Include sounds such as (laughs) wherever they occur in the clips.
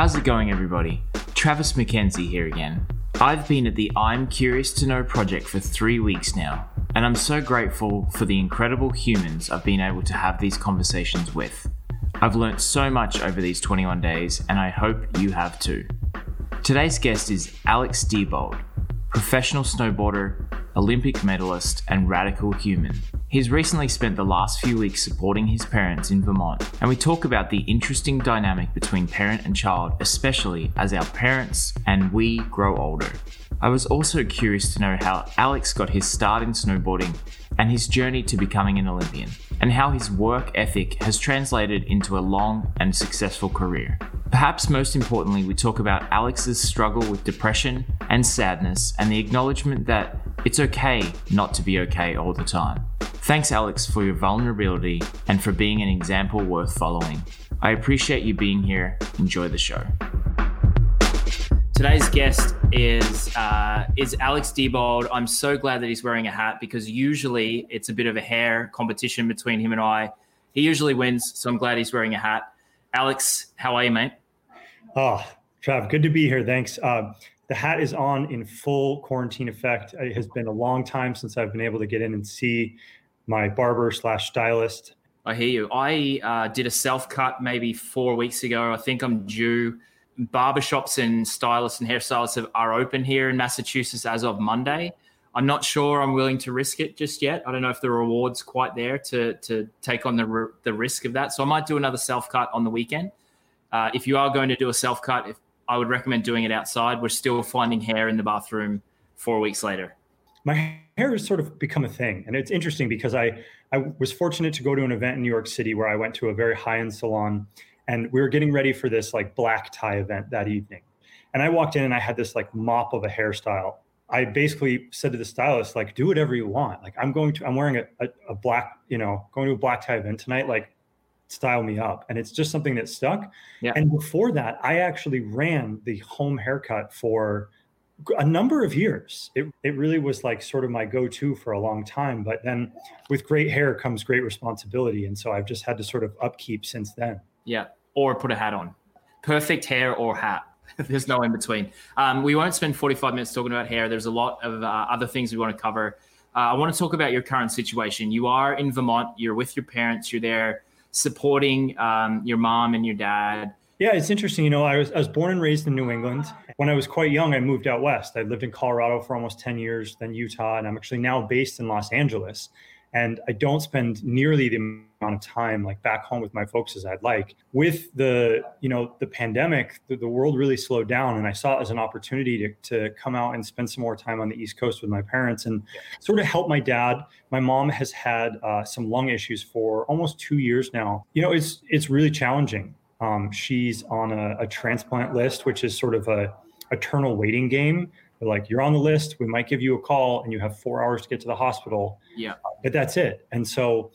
How's it going, everybody? Travis McKenzie here again. I've been at the I'm Curious to Know project for three weeks now, and I'm so grateful for the incredible humans I've been able to have these conversations with. I've learnt so much over these 21 days, and I hope you have too. Today's guest is Alex Deibold, professional snowboarder, Olympic medalist, and radical human. He's recently spent the last few weeks supporting his parents in Vermont, and we talk about the interesting dynamic between parent and child, especially as our parents and we grow older. I was also curious to know how Alex got his start in snowboarding and his journey to becoming an Olympian, and how his work ethic has translated into a long and successful career. Perhaps most importantly, we talk about Alex's struggle with depression and sadness and the acknowledgement that it's okay not to be okay all the time. Thanks, Alex, for your vulnerability and for being an example worth following. I appreciate you being here. Enjoy the show. Today's guest is uh, is Alex Deibold. I'm so glad that he's wearing a hat because usually it's a bit of a hair competition between him and I. He usually wins, so I'm glad he's wearing a hat. Alex, how are you, mate? Oh, Trav, good to be here. Thanks. Uh, the hat is on in full quarantine effect. It has been a long time since I've been able to get in and see my barber slash stylist. I hear you. I uh, did a self cut maybe four weeks ago. I think I'm due. Barbershops and stylists and hairstylists have, are open here in Massachusetts as of Monday. I'm not sure I'm willing to risk it just yet. I don't know if the reward's quite there to to take on the the risk of that. So I might do another self cut on the weekend. Uh, if you are going to do a self cut, I would recommend doing it outside. We're still finding hair in the bathroom four weeks later my hair has sort of become a thing and it's interesting because i i was fortunate to go to an event in new york city where i went to a very high-end salon and we were getting ready for this like black tie event that evening and i walked in and i had this like mop of a hairstyle i basically said to the stylist like do whatever you want like i'm going to i'm wearing a, a, a black you know going to a black tie event tonight like style me up and it's just something that stuck yeah. and before that i actually ran the home haircut for a number of years. It, it really was like sort of my go to for a long time. But then with great hair comes great responsibility. And so I've just had to sort of upkeep since then. Yeah. Or put a hat on. Perfect hair or hat. (laughs) There's no in between. Um, we won't spend 45 minutes talking about hair. There's a lot of uh, other things we want to cover. Uh, I want to talk about your current situation. You are in Vermont, you're with your parents, you're there supporting um, your mom and your dad. Yeah, it's interesting. You know, I was I was born and raised in New England. When I was quite young, I moved out west. I lived in Colorado for almost 10 years, then Utah, and I'm actually now based in Los Angeles. And I don't spend nearly the amount of time like back home with my folks as I'd like. With the, you know, the pandemic, the, the world really slowed down and I saw it as an opportunity to, to come out and spend some more time on the East Coast with my parents and sort of help my dad. My mom has had uh, some lung issues for almost two years now. You know, it's it's really challenging um, she's on a, a, transplant list, which is sort of a eternal waiting game. They're like, you're on the list. We might give you a call, and you have four hours to get to the hospital. Yeah, but that's it. And so,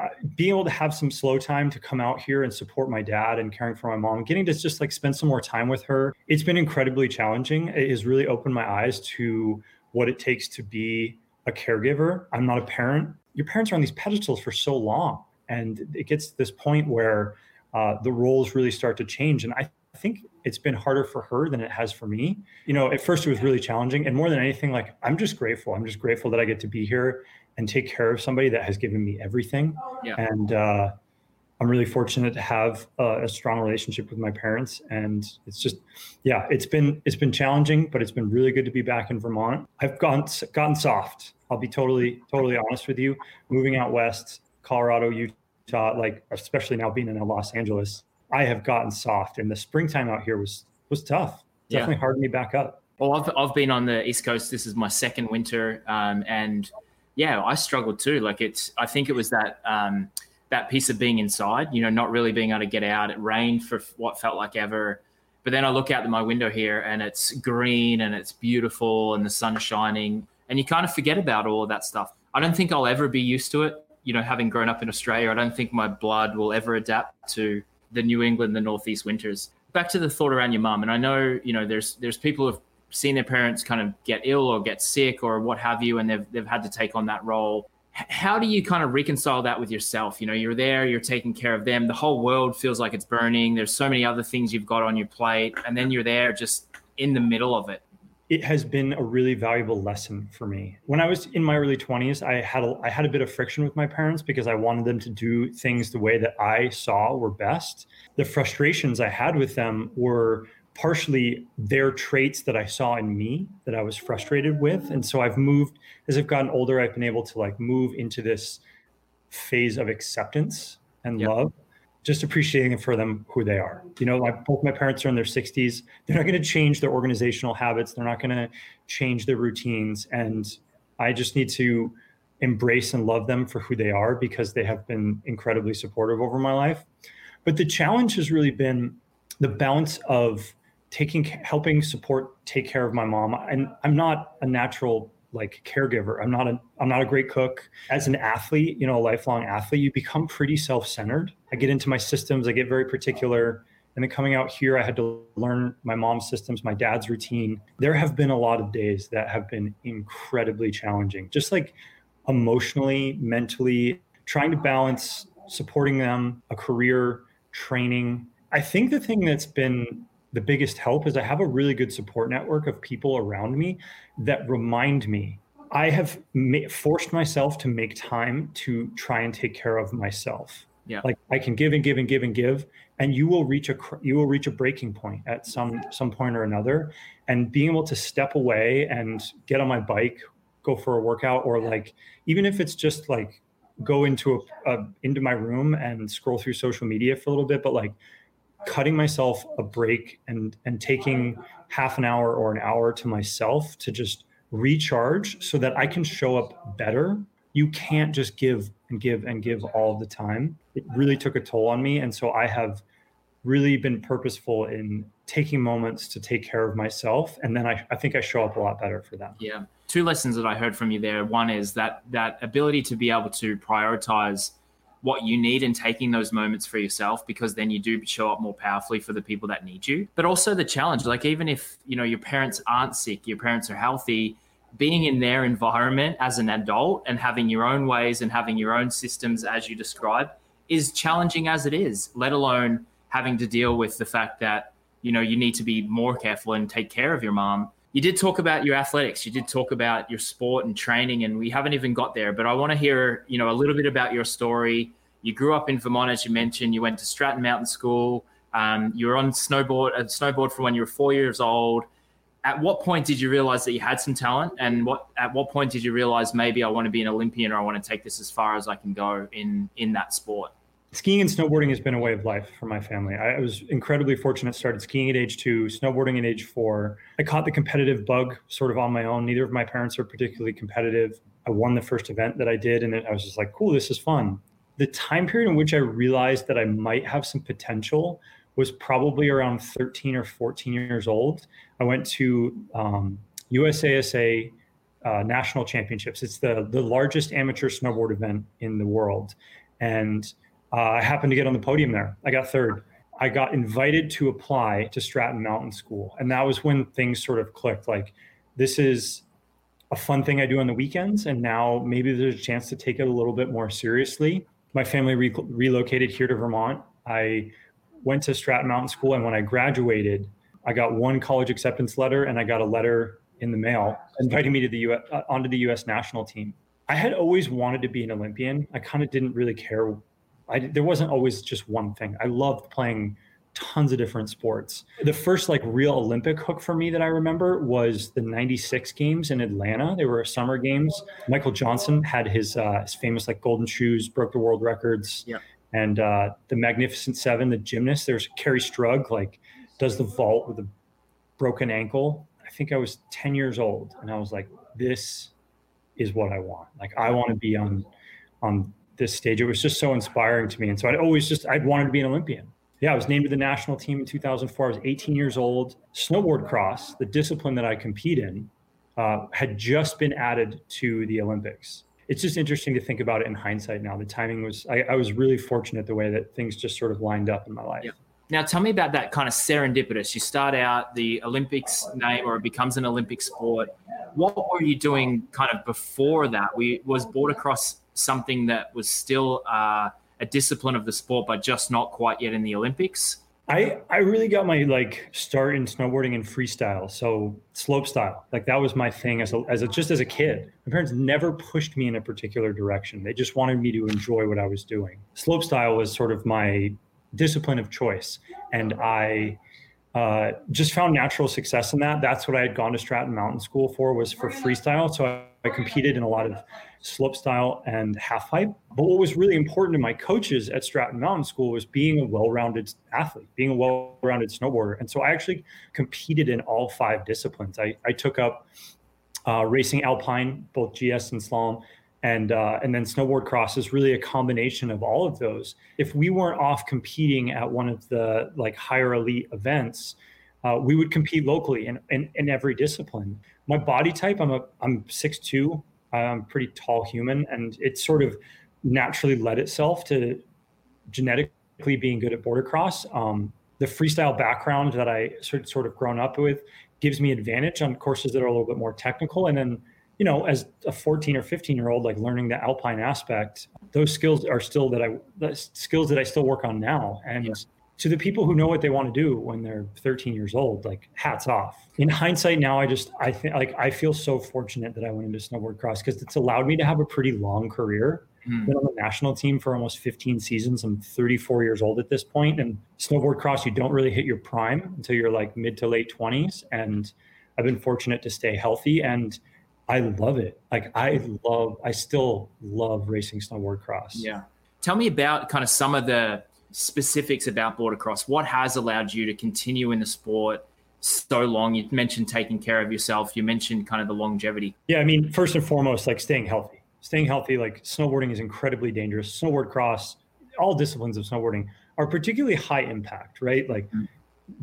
uh, being able to have some slow time to come out here and support my dad and caring for my mom, getting to just like spend some more time with her, it's been incredibly challenging. It has really opened my eyes to what it takes to be a caregiver. I'm not a parent. Your parents are on these pedestals for so long, and it gets to this point where uh, the roles really start to change. And I think it's been harder for her than it has for me. You know, at first it was really challenging. And more than anything, like I'm just grateful. I'm just grateful that I get to be here and take care of somebody that has given me everything. Yeah. And uh, I'm really fortunate to have a, a strong relationship with my parents. And it's just, yeah, it's been it's been challenging, but it's been really good to be back in Vermont. I've gone gotten soft. I'll be totally totally honest with you. Moving out west, Colorado, Utah, like especially now being in Los Angeles, I have gotten soft. And the springtime out here was was tough. Definitely yeah. hardened me back up. Well, I've I've been on the East Coast. This is my second winter, um, and yeah, I struggled too. Like it's, I think it was that um, that piece of being inside. You know, not really being able to get out. It rained for what felt like ever. But then I look out my window here, and it's green and it's beautiful, and the sun's shining, and you kind of forget about all of that stuff. I don't think I'll ever be used to it you know, having grown up in Australia, I don't think my blood will ever adapt to the New England, the Northeast winters. Back to the thought around your mum, and I know, you know, there's there's people who've seen their parents kind of get ill or get sick or what have you, and they've they've had to take on that role. how do you kind of reconcile that with yourself? You know, you're there, you're taking care of them. The whole world feels like it's burning. There's so many other things you've got on your plate, and then you're there just in the middle of it. It has been a really valuable lesson for me. When I was in my early 20s, I had a, I had a bit of friction with my parents because I wanted them to do things the way that I saw were best. The frustrations I had with them were partially their traits that I saw in me that I was frustrated with. And so I've moved as I've gotten older, I've been able to like move into this phase of acceptance and yep. love, just appreciating for them who they are. You know, like both my parents are in their 60s. They're not going to change their organizational habits. They're not going to change their routines. And I just need to embrace and love them for who they are because they have been incredibly supportive over my life. But the challenge has really been the balance of taking helping support take care of my mom and i'm not a natural like caregiver. I'm not a i'm not a great cook. As an athlete you know a lifelong athlete you become pretty self-centered. I get into my systems i get very particular. And then coming out here i had to learn my mom's systems my dad's routine. There have been a lot of days that have been incredibly challenging just like emotionally mentally trying to balance supporting them a career training. I think the thing that's been the biggest help is I have a really good support network of people around me that remind me. I have ma- forced myself to make time to try and take care of myself. Yeah. Like I can give and give and give and give, and you will reach a you will reach a breaking point at some some point or another. And being able to step away and get on my bike, go for a workout, or like even if it's just like go into a, a into my room and scroll through social media for a little bit, but like cutting myself a break and and taking half an hour or an hour to myself to just recharge so that I can show up better. You can't just give and give and give all the time. It really took a toll on me and so I have really been purposeful in taking moments to take care of myself and then I, I think I show up a lot better for them. Yeah. Two lessons that I heard from you there. One is that that ability to be able to prioritize what you need and taking those moments for yourself because then you do show up more powerfully for the people that need you. But also the challenge like even if you know your parents aren't sick your parents are healthy being in their environment as an adult and having your own ways and having your own systems as you describe is challenging as it is let alone having to deal with the fact that you know you need to be more careful and take care of your mom you did talk about your athletics. You did talk about your sport and training and we haven't even got there but i want to hear you know a little bit about your story. You grew up in vermont as you mentioned. You went to stratton mountain school. Um, you were on snowboard a snowboard from when you were four years old. At what point did you realize that you had some talent? And what at what point did you realize maybe i want to be an olympian or i want to take this as far as i can go in in that sport skiing and snowboarding has been a way of life for my family. I was incredibly fortunate. Started skiing at age two, snowboarding at age four. I caught the competitive bug sort of on my own. Neither of my parents are particularly competitive. I won the first event that I did, and I was just like, "Cool, this is fun." The time period in which I realized that I might have some potential was probably around 13 or 14 years old. I went to um, USASA uh, national championships. It's the the largest amateur snowboard event in the world, and uh, I happened to get on the podium there. I got third. I got invited to apply to Stratton Mountain School. And that was when things sort of clicked. Like, this is a fun thing I do on the weekends. And now maybe there's a chance to take it a little bit more seriously. My family re- relocated here to Vermont. I went to Stratton Mountain School. And when I graduated, I got one college acceptance letter and I got a letter in the mail inviting me to the US, uh, onto the US national team. I had always wanted to be an Olympian. I kind of didn't really care I, there wasn't always just one thing. I loved playing tons of different sports. The first like real Olympic hook for me that I remember was the 96 games in Atlanta. They were summer games. Michael Johnson had his, uh, his famous like golden shoes, broke the world records. Yeah. And uh, the Magnificent Seven, the gymnast, there's Kerri Strug, like does the vault with a broken ankle. I think I was 10 years old and I was like, this is what I want. Like I want to be on, on this stage. It was just so inspiring to me. And so I'd always just, I'd wanted to be an Olympian. Yeah, I was named to the national team in 2004. I was 18 years old. Snowboard cross, the discipline that I compete in, uh, had just been added to the Olympics. It's just interesting to think about it in hindsight now. The timing was, I, I was really fortunate the way that things just sort of lined up in my life. Yeah. Now, tell me about that kind of serendipitous. You start out the Olympics name, or it becomes an Olympic sport. What were you doing kind of before that? We was Boardercross something that was still uh, a discipline of the sport, but just not quite yet in the Olympics? I, I really got my like start in snowboarding and freestyle. So slope style, like that was my thing as a, as a, just as a kid. My parents never pushed me in a particular direction. They just wanted me to enjoy what I was doing. Slope style was sort of my discipline of choice. And I uh, just found natural success in that. That's what I had gone to Stratton Mountain School for was for freestyle. So I, I competed in a lot of slope style and half pipe. But what was really important to my coaches at Stratton Mountain School was being a well-rounded athlete, being a well-rounded snowboarder. And so I actually competed in all five disciplines. I, I took up uh, racing alpine, both GS and slalom, and uh, and then snowboard cross is really a combination of all of those. If we weren't off competing at one of the like higher elite events, uh, we would compete locally in, in, in every discipline. My body type, I'm a I'm six two, I'm pretty tall human, and it sort of naturally led itself to genetically being good at boarder cross. Um, the freestyle background that I sort sort of grown up with gives me advantage on courses that are a little bit more technical, and then you know, as a 14 or 15 year old, like learning the alpine aspect, those skills are still that I, the skills that I still work on now. And yeah. To the people who know what they want to do when they're 13 years old, like hats off. In hindsight, now I just, I think like I feel so fortunate that I went into snowboard cross because it's allowed me to have a pretty long career. Mm. Been on the national team for almost 15 seasons. I'm 34 years old at this point, and snowboard cross, you don't really hit your prime until you're like mid to late 20s. And I've been fortunate to stay healthy and I love it. Like I love, I still love racing snowboard cross. Yeah. Tell me about kind of some of the specifics about boarder cross. What has allowed you to continue in the sport so long? You mentioned taking care of yourself. You mentioned kind of the longevity. Yeah. I mean, first and foremost, like staying healthy. Staying healthy, like snowboarding is incredibly dangerous. Snowboard cross, all disciplines of snowboarding are particularly high impact, right? Like mm-hmm.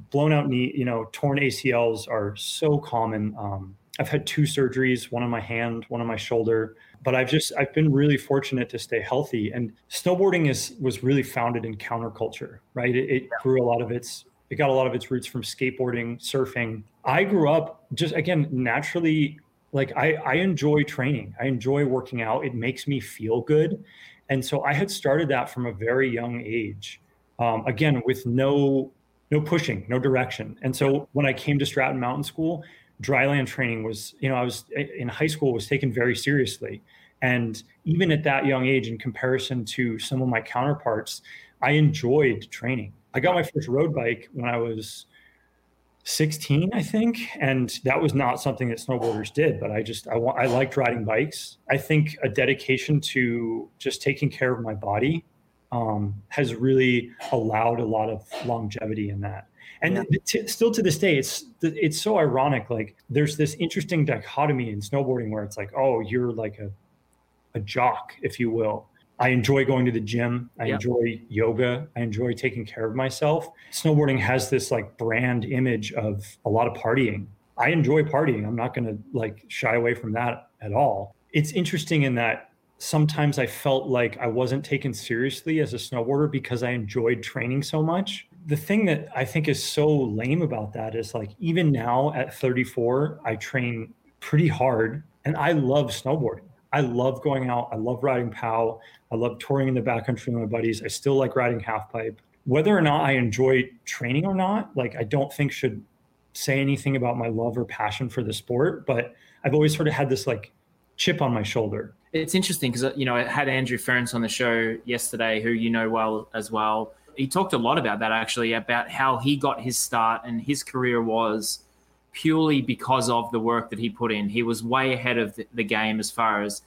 blown out knee, you know, torn ACLs are so common. Um, I've had two surgeries, one on my hand, one on my shoulder, but I've just I've been really fortunate to stay healthy. And snowboarding is was really founded in counterculture, right? It, it grew a lot of its it got a lot of its roots from skateboarding, surfing. I grew up just again naturally like I, I enjoy training. I enjoy working out. It makes me feel good. And so I had started that from a very young age. Um, again, with no no pushing, no direction. And so when I came to Stratton Mountain School, dryland training was, you know, I was in high school was taken very seriously. And even at that young age, in comparison to some of my counterparts, I enjoyed training. I got my first road bike when I was 16, I think, and that was not something that snowboarders did. But I just I, want I liked riding bikes. I think a dedication to just taking care of my body um, has really allowed a lot of longevity in that. And yeah. t- still to this day, it's it's so ironic. Like there's this interesting dichotomy in snowboarding where it's like, oh, you're like a a jock, if you will. I enjoy going to the gym. I yep. enjoy yoga. I enjoy taking care of myself. Snowboarding has this like brand image of a lot of partying. I enjoy partying. I'm not going to like shy away from that at all. It's interesting in that sometimes I felt like I wasn't taken seriously as a snowboarder because I enjoyed training so much the thing that I think is so lame about that is like even now at 34, I train pretty hard and I love snowboarding. I love going out. I love riding POW. I love touring in the backcountry with my buddies. I still like riding half pipe. Whether or not I enjoy training or not, like I don't think should say anything about my love or passion for the sport. But I've always sort of had this like chip on my shoulder. It's interesting because uh, you know I had Andrew Ference on the show yesterday, who you know well as well he talked a lot about that actually, about how he got his start and his career was purely because of the work that he put in. He was way ahead of the, the game as far as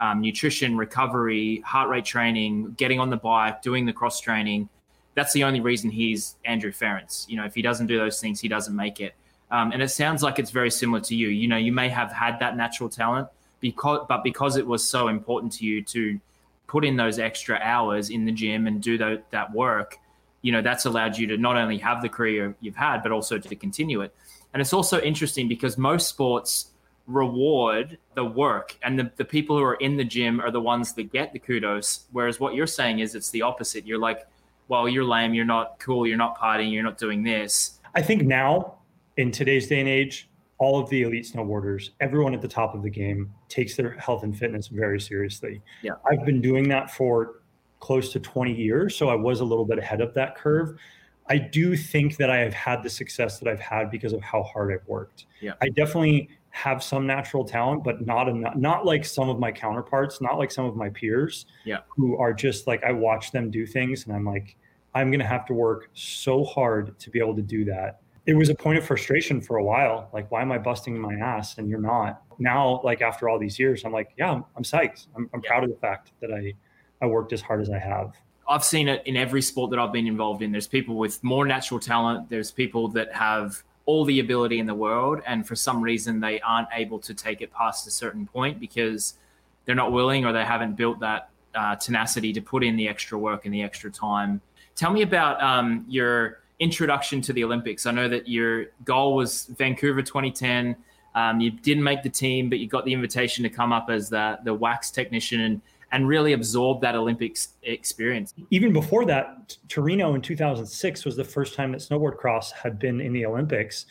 um, nutrition, recovery, heart rate training, getting on the bike, doing the cross training. That's the only reason he's Andrew Ference. You know, if he doesn't do those things, he doesn't make it. Um, and it sounds like it's very similar to you. You know, you may have had that natural talent because, but because it was so important to you to put in those extra hours in the gym and do the, that work, you know, that's allowed you to not only have the career you've had, but also to continue it. And it's also interesting because most sports reward the work and the, the people who are in the gym are the ones that get the kudos. Whereas what you're saying is it's the opposite. You're like, well, you're lame, you're not cool, you're not partying, you're not doing this. I think now in today's day and age, all of the elite snowboarders, everyone at the top of the game takes their health and fitness very seriously. Yeah. I've been doing that for close to 20 years, so I was a little bit ahead of that curve. I do think that I have had the success that I've had because of how hard I've worked. Yeah. I definitely have some natural talent, but not enough, not like some of my counterparts, not like some of my peers Yeah. who are just like I watch them do things and I'm like, I'm gonna have to work so hard to be able to do that. It was a point of frustration for a while. Like, why am I busting my ass and you're not? Now, like after all these years, I'm like, yeah, I'm, I'm psyched. I'm, I'm Yeah. proud of the fact that I I worked as hard as I have. I've seen it in every sport that I've been involved in. There's people with more natural talent. There's people that have all the ability in the world, and for some reason they aren't able to take it past a certain point because they're not willing or they haven't built that uh, tenacity to put in the extra work and the extra time. Tell me about um, your introduction to the Olympics. I know that your goal was Vancouver 2010. Um, you didn't make the team, but you got the invitation to come up as the the wax technician and and really absorb that Olympics experience. even before that, Torino in 2006 was the first time that snowboard cross had been in the Olympics.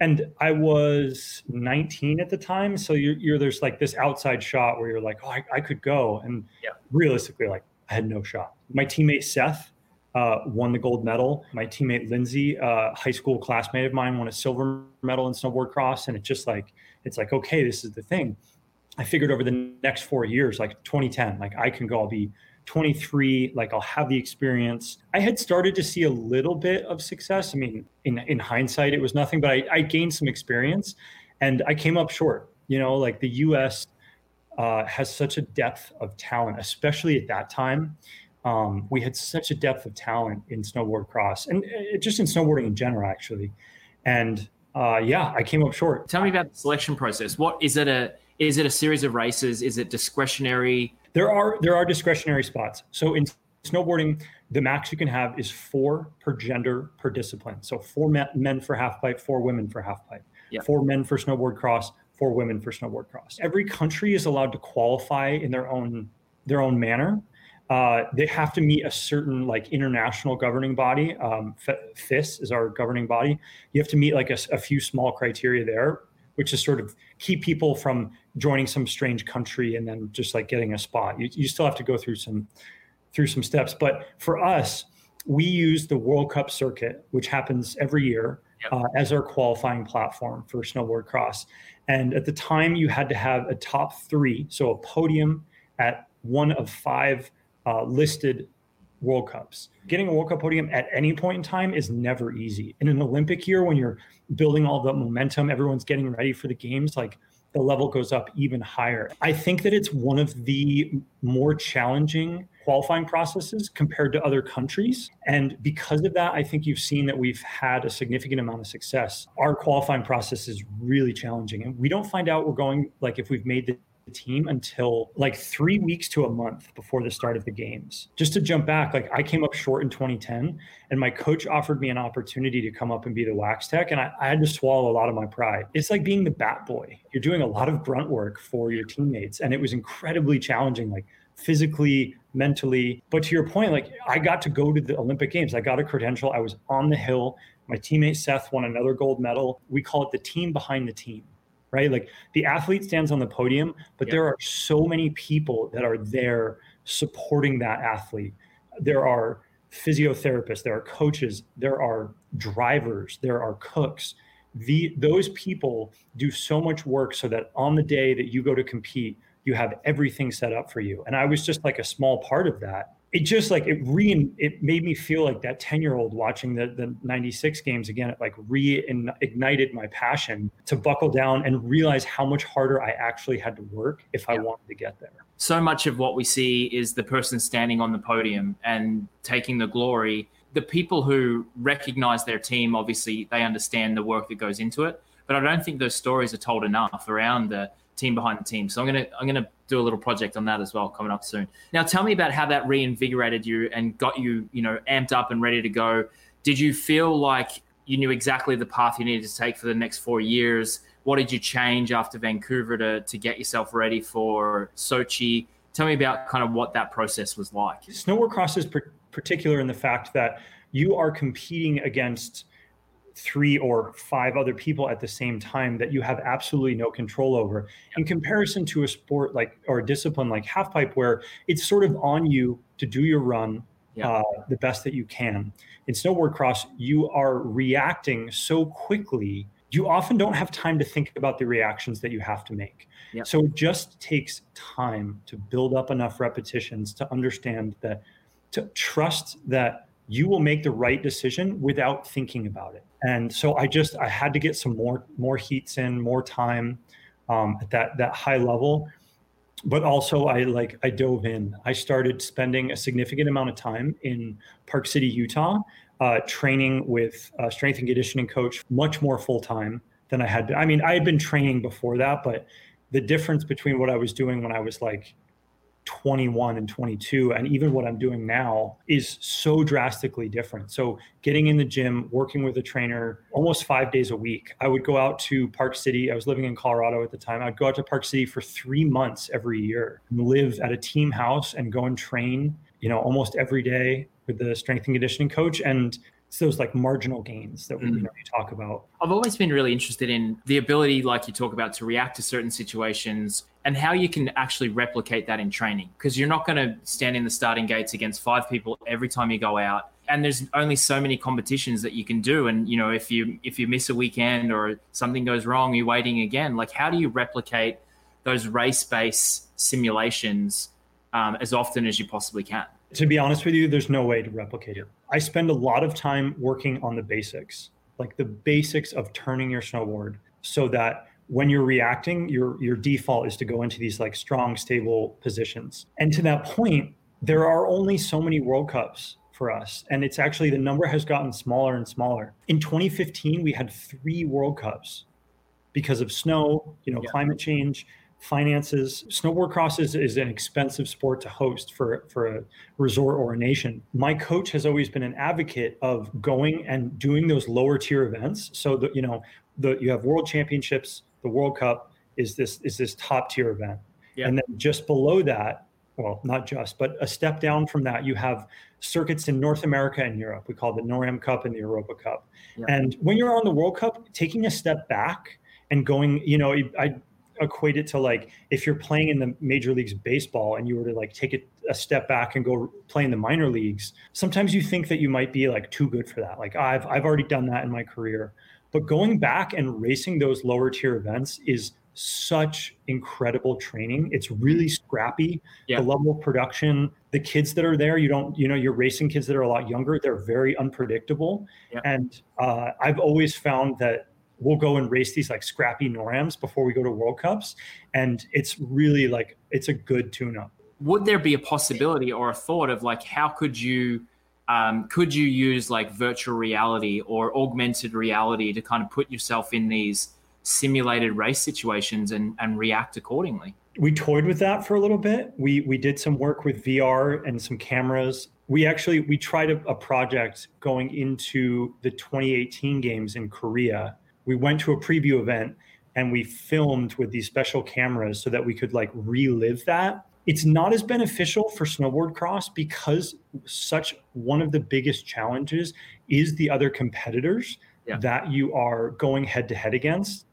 And I was 19 at the time. So you're, you're there's like this outside shot where you're like, oh, I, I could go. And Yeah. realistically, like I had no shot. My teammate Seth uh, won the gold medal. My teammate Lindsey, uh, high school classmate of mine, won a silver medal in snowboard cross. And it's just like, it's like, okay, this is the thing. I figured over the next four years, like 2010, like I can go, I'll be 23, like I'll have the experience. I had started to see a little bit of success. I mean, in, in hindsight, it was nothing, but I, I gained some experience and I came up short. You know, like the US uh, has such a depth of talent, especially at that time. Um, we had such a depth of talent in snowboard cross and uh, just in snowboarding in general, actually. And uh, yeah, I came up short. Tell me about the selection process. What is it a is it a series of races? Is it discretionary? There are there are discretionary spots. So in snowboarding, the max you can have is four per gender per discipline. So four men, men for half pipe, four women for half pipe, Yeah. four men for snowboard cross, four women for snowboard cross. Every country is allowed to qualify in their own their own manner. Uh, they have to meet a certain like international governing body. Um, FIS is our governing body. You have to meet like a, a few small criteria there, which is sort of keep people from joining some strange country and then just like getting a spot. You, you still have to go through some through some steps. But for us, we use the World Cup circuit, which happens every year, Yep. uh, as our qualifying platform for snowboard cross. And at the time, you had to have a top three, so a podium at one of five uh, listed World Cups. Getting a World Cup podium at any point in time is never easy. In an Olympic year, when you're building all the momentum, everyone's getting ready for the games, like the level goes up even higher. I think that it's one of the more challenging qualifying processes compared to other countries. And because of that, I think you've seen that we've had a significant amount of success. Our qualifying process is really challenging. And we don't find out we're going, like, if we've made the team until like three weeks to a month before the start of the games. Just to jump back, like I came up short in 2010 and my coach offered me an opportunity to come up and be the wax tech and I, I had to swallow a lot of my pride. It's like being the bat boy. You're doing a lot of grunt work for your teammates and it was incredibly challenging, like physically, mentally. But to your point, like I got to go to the Olympic Games. I got a credential. I was on the hill. My teammate Seth won another gold medal. We call it the team behind the team right? Like the athlete stands on the podium, but Yeah. there are so many people that are there supporting that athlete. There are physiotherapists, there are coaches, there are drivers, there are cooks. The those people do so much work so that on the day that you go to compete, you have everything set up for you. And I was just like a small part of that. It just like it re it made me feel like that 10 year old watching the, the 96 games again. It like reignited my passion to buckle down and realize how much harder I actually had to work if I Yeah. wanted to get there. So much of what we see is the person standing on the podium and taking the glory. The people who recognize their team, obviously, they understand the work that goes into it. But I don't think those stories are told enough around the team behind the team. So I'm gonna I'm gonna do a little project on that as well coming up soon. Now tell me about how that reinvigorated you and got you, you know, amped up and ready to go. Did you feel like you knew exactly the path you needed to take for the next four years? What did you change after Vancouver to to get yourself ready for Sochi? Tell me about kind of what that process was like. Snowboard cross is par- particular in the fact that you are competing against three or five other people at the same time that you have absolutely no control over in comparison to a sport like or a discipline like half pipe where it's sort of on you to do your run yeah. uh, the best that you can in snowboard cross you are reacting so quickly you often don't have time to think about the reactions that you have to make yep. so it just takes time to build up enough repetitions to understand that to trust that you will make the right decision without thinking about it. And so I just I had to get some more more heats in, more time um, at that that high level. But also I like I dove in. I started spending a significant amount of time in Park City, Utah, uh, training with a strength and conditioning coach, much more full time than I had. Been. I mean, I had been training before that, but the difference between what I was doing when I was like 21 and 22 and even what i'm doing now is so drastically different. So getting in the gym working with a trainer almost five days a week. I would go out to park city. I was living in colorado at the time. I'd go out to park city for three months every year and live at a team house and go and train you know almost every day with the strength and conditioning coach. And it's those like marginal gains that we mm. you know, talk about. I've always been really interested in the ability, like you talk about, to react to certain situations and how you can actually replicate that in training. Because you're not going to stand in the starting gates against five people every time you go out. And there's only so many competitions that you can do. And you know, if you if you miss a weekend or something goes wrong, you're waiting again. Like, how do you replicate those race-based simulations um, as often as you possibly can? To be honest with you, there's no way to replicate it. I spend a lot of time working on the basics, like the basics of turning your snowboard so that when you're reacting, your your default is to go into these like strong, stable positions. And to that point, there are only so many World Cups for us. And it's actually the number has gotten smaller and smaller. In 2015, we had three World Cups because of snow, you know, yeah. climate change, finances. Snowboard cross is, is an expensive sport to host for, for a resort or a nation. My coach has always been an advocate of going and doing those lower tier events. So that, you know, the, you have world championships, the World Cup is this, is this top tier event. Yeah. And then just below that, well, not just, but a step down from that, you have circuits in North America and Europe. We call the NORAM Cup and the Europa Cup. Yeah. And when you're on the World Cup, taking a step back and going, you know, I equate it to like if you're playing in the major leagues baseball and you were to like take it a step back and go play in the minor leagues sometimes you think that you might be like too good for that. Like i've i've already done that in my career. But going back and racing those lower tier events is such incredible training. It's really scrappy. Yeah. the level of production the kids that are there you don't you know you're racing kids that are a lot younger they're very unpredictable. Yeah. and uh, i've always found that we'll go and race these like scrappy NORAMs before we go to World Cups. And it's really like, it's a good tune up. Would there be a possibility or a thought of like, how could you, um, could you use like virtual reality or augmented reality to kind of put yourself in these simulated race situations and, and react accordingly? We toyed with that for a little bit. We we did some work with VR and some cameras. We actually we tried a, a project going into the 2018 games in Korea we went to a preview event and we filmed with these special cameras so that we could like relive that. It's not as beneficial for snowboard cross because such one of the biggest challenges is the other competitors yeah. that you are going head to head against.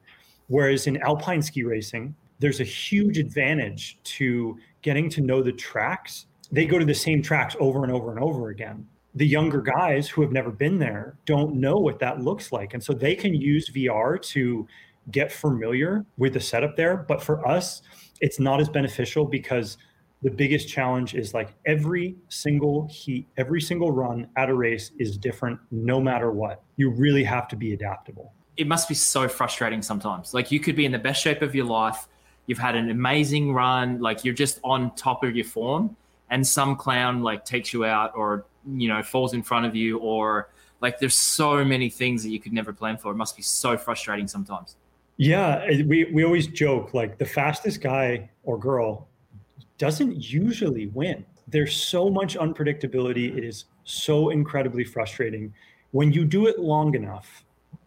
Whereas in alpine ski racing there's a huge advantage to getting to know the tracks. They go to the same tracks over and over and over again the younger guys who have never been there don't know what that looks like. And so they can use VR to get familiar with the setup there. But for us, it's not as beneficial because the biggest challenge is like every single heat, every single run at a race is different no matter what. You really have to be adaptable. It must be so frustrating sometimes. Like you could be in the best shape of your life, you've had an amazing run, like you're just on top of your form, and some clown like takes you out or you know falls in front of you or like there's so many things that you could never plan for. It must be so frustrating sometimes. Yeah we, we always joke like the fastest guy or girl doesn't usually win. There's so much unpredictability. It is so incredibly frustrating. When you do it long enough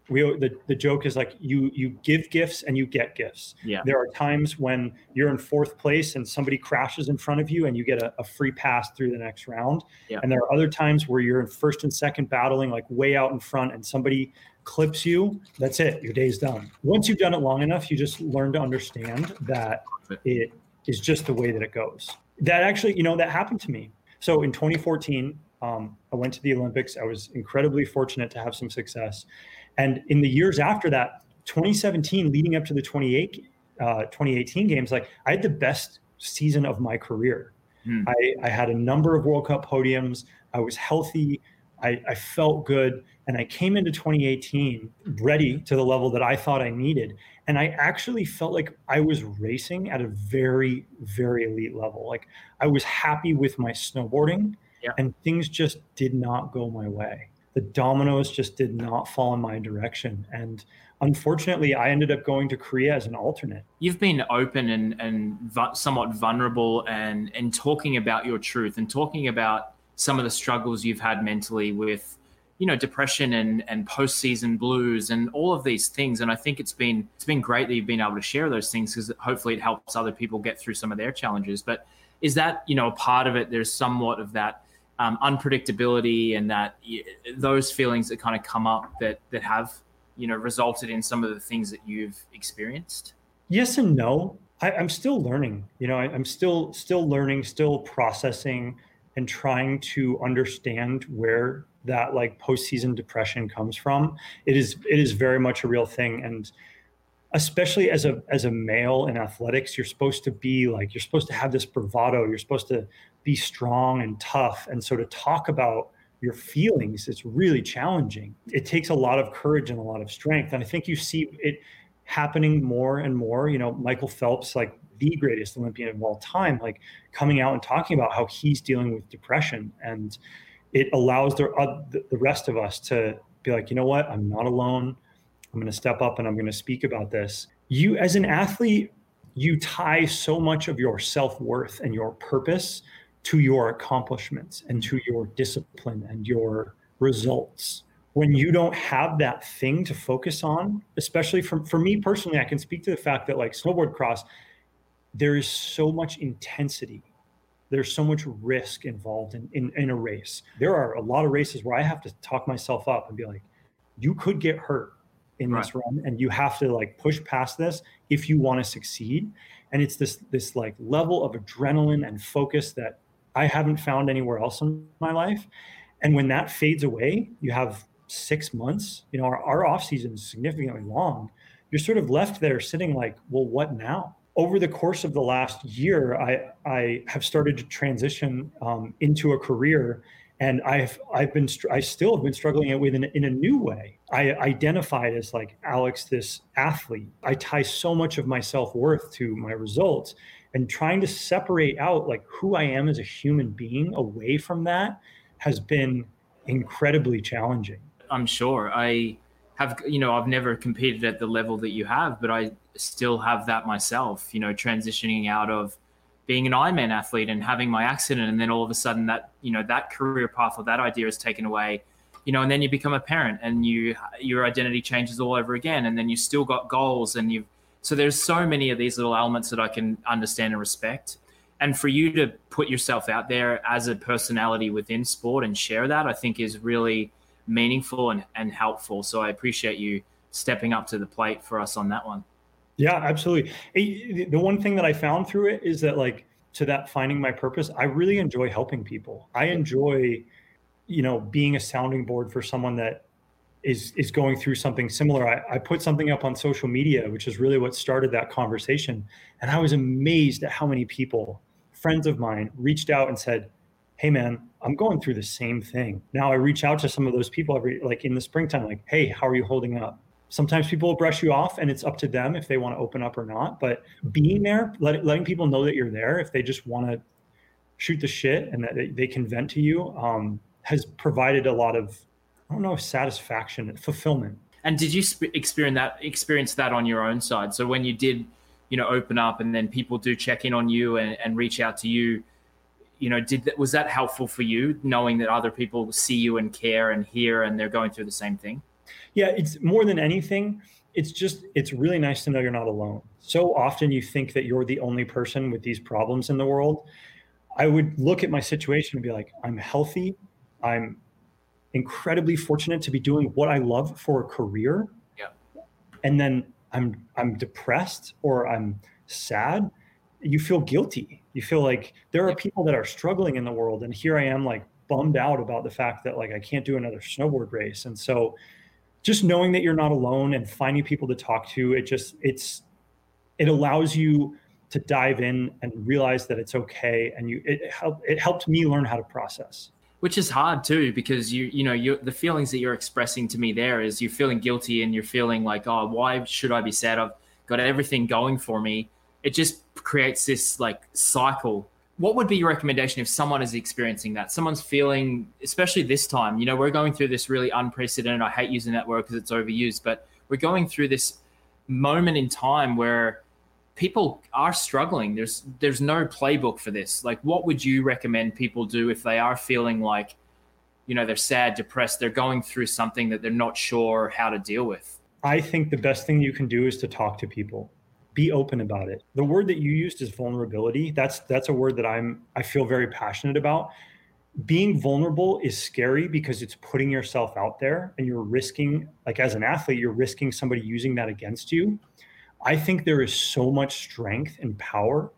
we the, the joke is like you you give gifts and you get gifts yeah there are times when you're in fourth place and somebody crashes in front of you and you get a, a free pass through the next round yeah. and there are other times where you're in first and second battling like way out in front and somebody clips you, that's it. Your day's done. Once you've done it long enough, you just learn to understand that it is just the way that it goes. That actually, you know, that happened to me. So in 2014, um, I went to the Olympics. I was incredibly fortunate to have some success. And in the years after that, 2017, leading up to the 28, uh, 2018 games, like I had the best season of my career. Hmm. I, I had a number of World Cup podiums. I was healthy. I, I, felt good. And I came into 2018 ready to the level that I thought I needed. And I actually felt like I was racing at a very, very elite level. Like I was happy with my snowboarding yeah. and things just did not go my way. The dominoes just did not fall in my direction. And unfortunately, I ended up going to Korea as an alternate. You've been open and, and somewhat vulnerable and, and talking about your truth and talking about some of the struggles you've had mentally with you know depression and and postseason blues and all of these things and i think it's been it's been great that you've been able to share those things because hopefully it helps other people get through some of their challenges but is that you know a part of it there's somewhat of that um, unpredictability and that those feelings that kind of come up that that have you know resulted in some of the things that you've experienced yes and no I, am still learning you know I, i'm still still learning still processing and trying to understand where that like postseason depression comes from. It is it is very much a real thing, and especially as a as a male in athletics, you're supposed to be like you're supposed to have this bravado. You're supposed to be strong and tough, and so to talk about your feelings it's really challenging. It takes a lot of courage and a lot of strength, and I think you see it happening more and more. You know, Michael Phelps, like the greatest Olympian of all time, like coming out and talking about how he's dealing with depression and it allows the, uh, the rest of us to be like, you know what, I'm not alone. I'm going to step up and I'm going to speak about this. You, as an athlete, you tie so much of your self worth and your purpose to your accomplishments and to your discipline and your results. When you don't have that thing to focus on, especially for, for me personally, I can speak to the fact that like snowboard cross, there is so much intensity there's so much risk involved in, in, in a race. There are a lot of races where I have to talk myself up and be like, you could get hurt in right. this run and you have to like push past this if you want to succeed. And it's this this like level of adrenaline and focus that I haven't found anywhere else in my life. And when that fades away, you have six months, you know, our, our off season is significantly long. You're sort of left there sitting like, well, what now? over the course of the last year, I, I have started to transition um, into a career, and I've I've been I still have been struggling with in, in a new way. I identified as like Alex, this athlete. I tie so much of my self worth to my results, and trying to separate out like who I am as a human being away from that has been incredibly challenging. I'm sure I have you know I've never competed at the level that you have, but I still have that myself. You know, transitioning out of being an Ironman athlete and having my accident, and then all of a sudden that you know that career path or that idea is taken away. You know, and then you become a parent, and you your identity changes all over again, and then you still got goals, and you've so there's so many of these little elements that I can understand and respect. And for you to put yourself out there as a personality within sport and share that, I think is really meaningful and, and helpful. So I appreciate you stepping up to the plate for us on that one. Yeah, absolutely. The one thing that I found through it is that, like, to that finding my purpose, I really enjoy helping people. I enjoy, you know, being a sounding board for someone that is is going through something similar. I, I put something up on social media, which is really what started that conversation, and I was amazed at how many people, friends of mine, reached out and said, hey man i'm going through the same thing. Now i reach out to some of those people every like in the springtime like hey how are you holding up? Sometimes people will brush you off and it's up to them if they want to open up or not but being there let, letting people know that you're there if they just want to shoot the shit and that they can vent to you um, has provided a lot of i don't know satisfaction fulfillment. And did you experience that experience that on your own side? So when you did you know open up and then people do check in on you and, and reach out to you you know did that was that helpful for you knowing that other people see you and care and hear and they're going through the same thing? Yeah it's more than anything it's just it's really nice to know you're not alone. So often you think that you're the only person with these problems in the world. I would look at my situation and be like i'm healthy i'm incredibly fortunate to be doing what I love for a career. Yeah. And then I'm I'm depressed or I'm sad, you feel guilty. You feel like there are people that are struggling in the world and here I am like bummed out about the fact that like I can't do another snowboard race. And so just knowing that you're not alone and finding people to talk to, it just it's it allows you to dive in and realize that it's okay and you it helped it helped me learn how to process which is hard too because you you know you the feelings that you're expressing to me there is you're feeling guilty and you're feeling like oh why should i be sad? I've got everything going for me. It just creates this like cycle. What would be your recommendation if someone is experiencing that? Someone's feeling especially this time you know we're going through this really unprecedented i hate using that word because it's overused but we're going through this moment in time where people are struggling. There's there's no playbook for this. Like, what would you recommend people do if they are feeling like, you know, they're sad, depressed, they're going through something that they're not sure how to deal with? I think the best thing you can do is to talk to people. Be open about it. The word that you used is vulnerability. That's that's a word that I'm I feel very passionate about. Being vulnerable is scary because it's putting yourself out there and you're risking like as an athlete you're risking somebody using that against you I think there is so much strength and power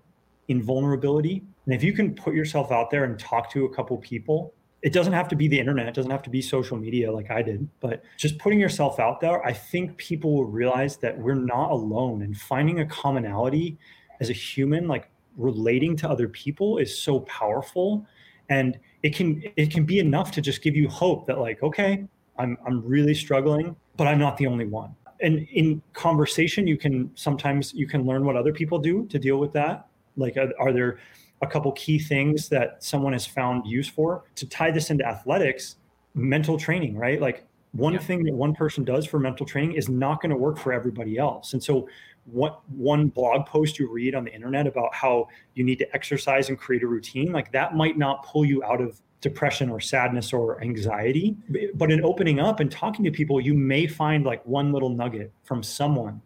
in vulnerability. And if you can put yourself out there and talk to a couple people, it doesn't have to be the internet, it doesn't have to be social media like I did, but just putting yourself out there, I think people will realize that we're not alone and finding a commonality as a human, like relating to other people is so powerful. And it can it can be enough to just give you hope that like, okay, I'm I'm really struggling, but I'm not the only one and in conversation you can sometimes you can learn what other people do to deal with that. Like are, there a couple key things that someone has found use for? To tie this into athletics mental training right? Like one yeah. thing that one person does for mental training is not going to work for everybody else. And so what one blog post you read on the internet about how you need to exercise and create a routine like that might not pull you out of depression or sadness or anxiety. But in opening up and talking to people, you may find like one little nugget from someone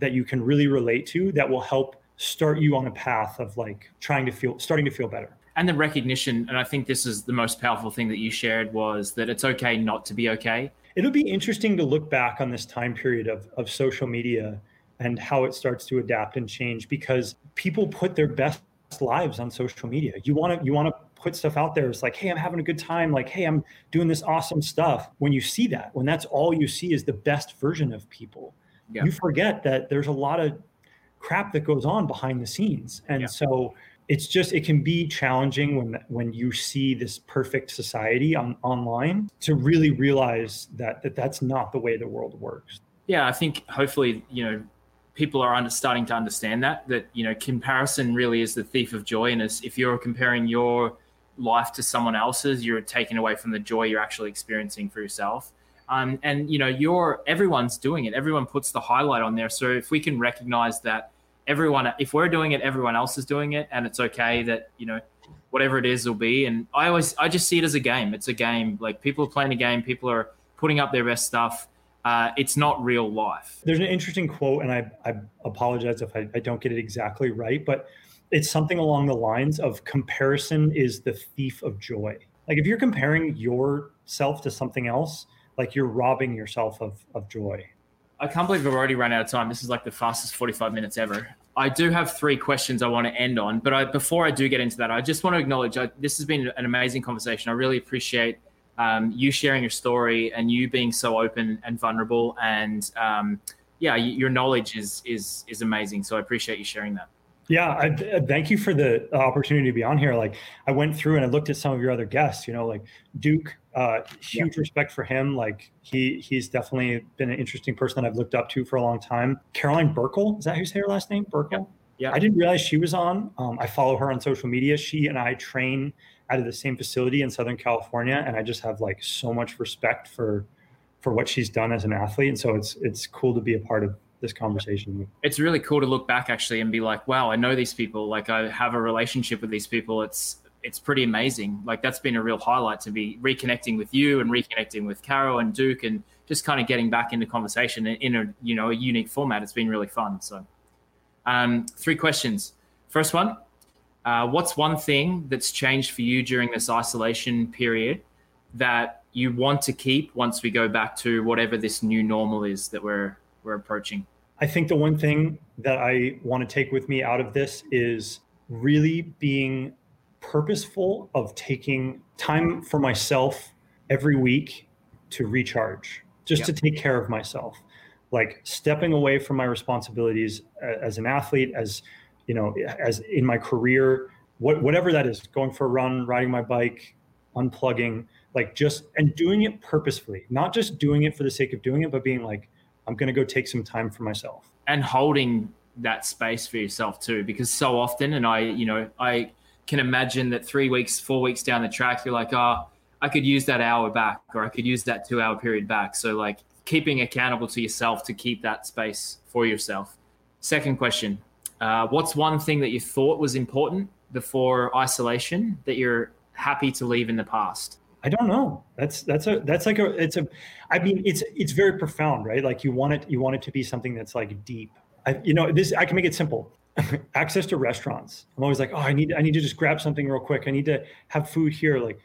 that you can really relate to that will help start you on a path of like trying to feel starting to feel better and the recognition and i think this is the most powerful thing that you shared was that it's okay not to be okay it'll be interesting to look back on this time period of, of social media and how it starts to adapt and change because people put their best lives on social media you want to you want to put stuff out there. It's like, hey, I'm having a good time. Like, hey, I'm doing this awesome stuff. When you see that, when that's all you see is the best version of people, yeah. you forget that there's a lot of crap that goes on behind the scenes. And yeah. so it's just it can be challenging when when you see this perfect society on online to really realize that, that that's not the way the world works. Yeah, I think hopefully, you know, people are under, starting to understand that that you know comparison really is the thief of joy and as if you're comparing your life to someone else's, you're taking away from the joy you're actually experiencing for yourself. Um, and you know, you're everyone's doing it. Everyone puts the highlight on there. So if we can recognize that everyone, if we're doing it, everyone else is doing it, and it's okay that you know whatever it is will be. And I always, I just see it as a game. It's a game. Like people are playing a game. People are putting up their best stuff. Uh, it's not real life. There's an interesting quote, and I, I apologize if I, I don't get it exactly right, but it's something along the lines of comparison is the thief of joy. Like if you're comparing yourself to something else, like you're robbing yourself of, of joy. I can't believe we've already run out of time. This is like the fastest 45 minutes ever. I do have three questions I want to end on, but I, before I do get into that, I just want to acknowledge I, this has been an amazing conversation. I really appreciate um, you sharing your story and you being so open and vulnerable. And um, yeah, your knowledge is is is amazing. So I appreciate you sharing that. Yeah, I, uh, thank you for the opportunity to be on here. Like, I went through and I looked at some of your other guests. You know, like Duke. Uh, huge yeah. respect for him. Like, he he's definitely been an interesting person that I've looked up to for a long time. Caroline Burckle, is that who's her last name? Burckle. Yeah. yeah. I didn't realize she was on. Um, I follow her on social media. She and I train out of the same facility in Southern California, and I just have like so much respect for for what she's done as an athlete. And so it's it's cool to be a part of this conversation. It's really cool to look back actually and be like, wow, I know these people. Like I have a relationship with these people. It's it's pretty amazing. Like that's been a real highlight to be reconnecting with you and reconnecting with Carol and Duke and just kind of getting back into conversation in a you know a unique format. It's been really fun. So, um, three questions. First one, uh, what's one thing that's changed for you during this isolation period that you want to keep once we go back to whatever this new normal is that we're we're approaching? I think the one thing that I want to take with me out of this is really being purposeful of taking time for myself every week to recharge, just yep. to take care of myself. Like stepping away from my responsibilities as an athlete, as you know, as in my career, what, whatever that is, going for a run, riding my bike, unplugging, like just and doing it purposefully, not just doing it for the sake of doing it, but being like, I'm going to go take some time for myself. And holding that space for yourself too, because so often, and I, you know, I can imagine that three weeks, four weeks down the track, you're like, oh, I could use that hour back, or I could use that two hour period back. So, like, keeping accountable to yourself to keep that space for yourself. Second question uh, What's one thing that you thought was important before isolation that you're happy to leave in the past? I don't know. That's that's a that's like a it's a I mean it's it's very profound, right? Like you want it you want it to be something that's like deep. I, you know, this I can make it simple. (laughs) Access to restaurants. I'm always like, oh, I need I need to just grab something real quick. I need to have food here. Like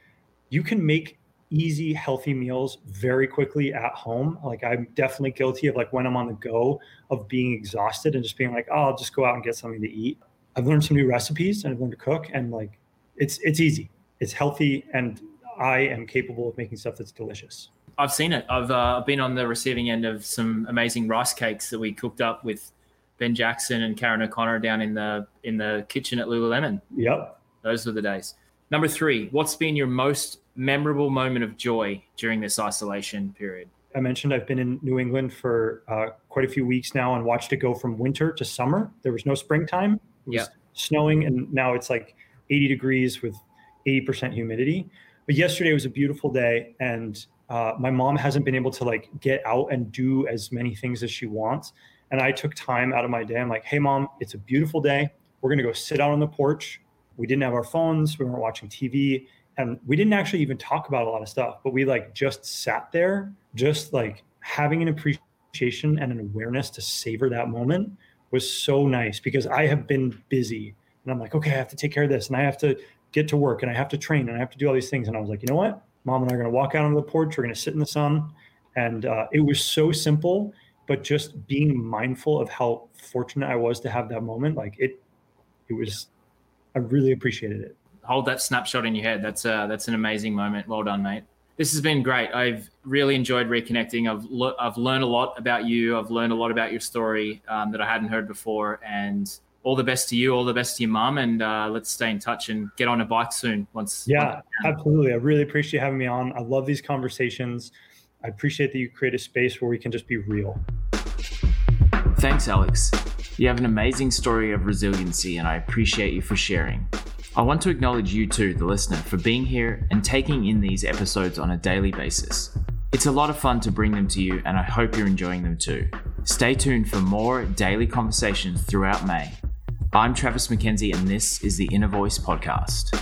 you can make easy, healthy meals very quickly at home. Like I'm definitely guilty of like when I'm on the go of being exhausted and just being like, oh, I'll just go out and get something to eat. I've learned some new recipes and I've learned to cook and like it's it's easy. It's healthy and I am capable of making stuff that's delicious. I've seen it. I've uh, been on the receiving end of some amazing rice cakes that we cooked up with Ben Jackson and Karen O'Connor down in the in the kitchen at Lululemon. Yep, those were the days. Number three, what's been your most memorable moment of joy during this isolation period? I mentioned I've been in New England for uh, quite a few weeks now and watched it go from winter to summer. There was no springtime. It was yep. snowing, and now it's like 80 degrees with 80% humidity. But yesterday was a beautiful day, and uh, my mom hasn't been able to like get out and do as many things as she wants. And I took time out of my day. I'm like, hey, mom, it's a beautiful day. We're gonna go sit out on the porch. We didn't have our phones. We weren't watching TV, and we didn't actually even talk about a lot of stuff. But we like just sat there, just like having an appreciation and an awareness to savor that moment was so nice because I have been busy and I'm like, okay, I have to take care of this and I have to get to work and I have to train and I have to do all these things. And I was like, you know what? Mom and I are going to walk out onto the porch. We're going to sit in the sun. And uh, it was so simple, but just being mindful of how fortunate I was to have that moment. Like it, it was, I really appreciated it. Hold that snapshot in your head. That's uh, that's an amazing moment. Well done, mate. This has been great. I've really enjoyed reconnecting. I've le- I've learned a lot about you. I've learned a lot about your story um, that I hadn't heard before, and all the best to you, all the best to your mum, and uh, let's stay in touch and get on a bike soon. Once, yeah, once absolutely. I really appreciate having me on. I love these conversations. I appreciate that you create a space where we can just be real. Thanks, Alex. You have an amazing story of resiliency, and I appreciate you for sharing. I want to acknowledge you too, the listener, for being here and taking in these episodes on a daily basis. It's a lot of fun to bring them to you, and I hope you're enjoying them too. Stay tuned for more daily conversations throughout May. I'm Travis McKenzie, and this is the Inner Voice Podcast.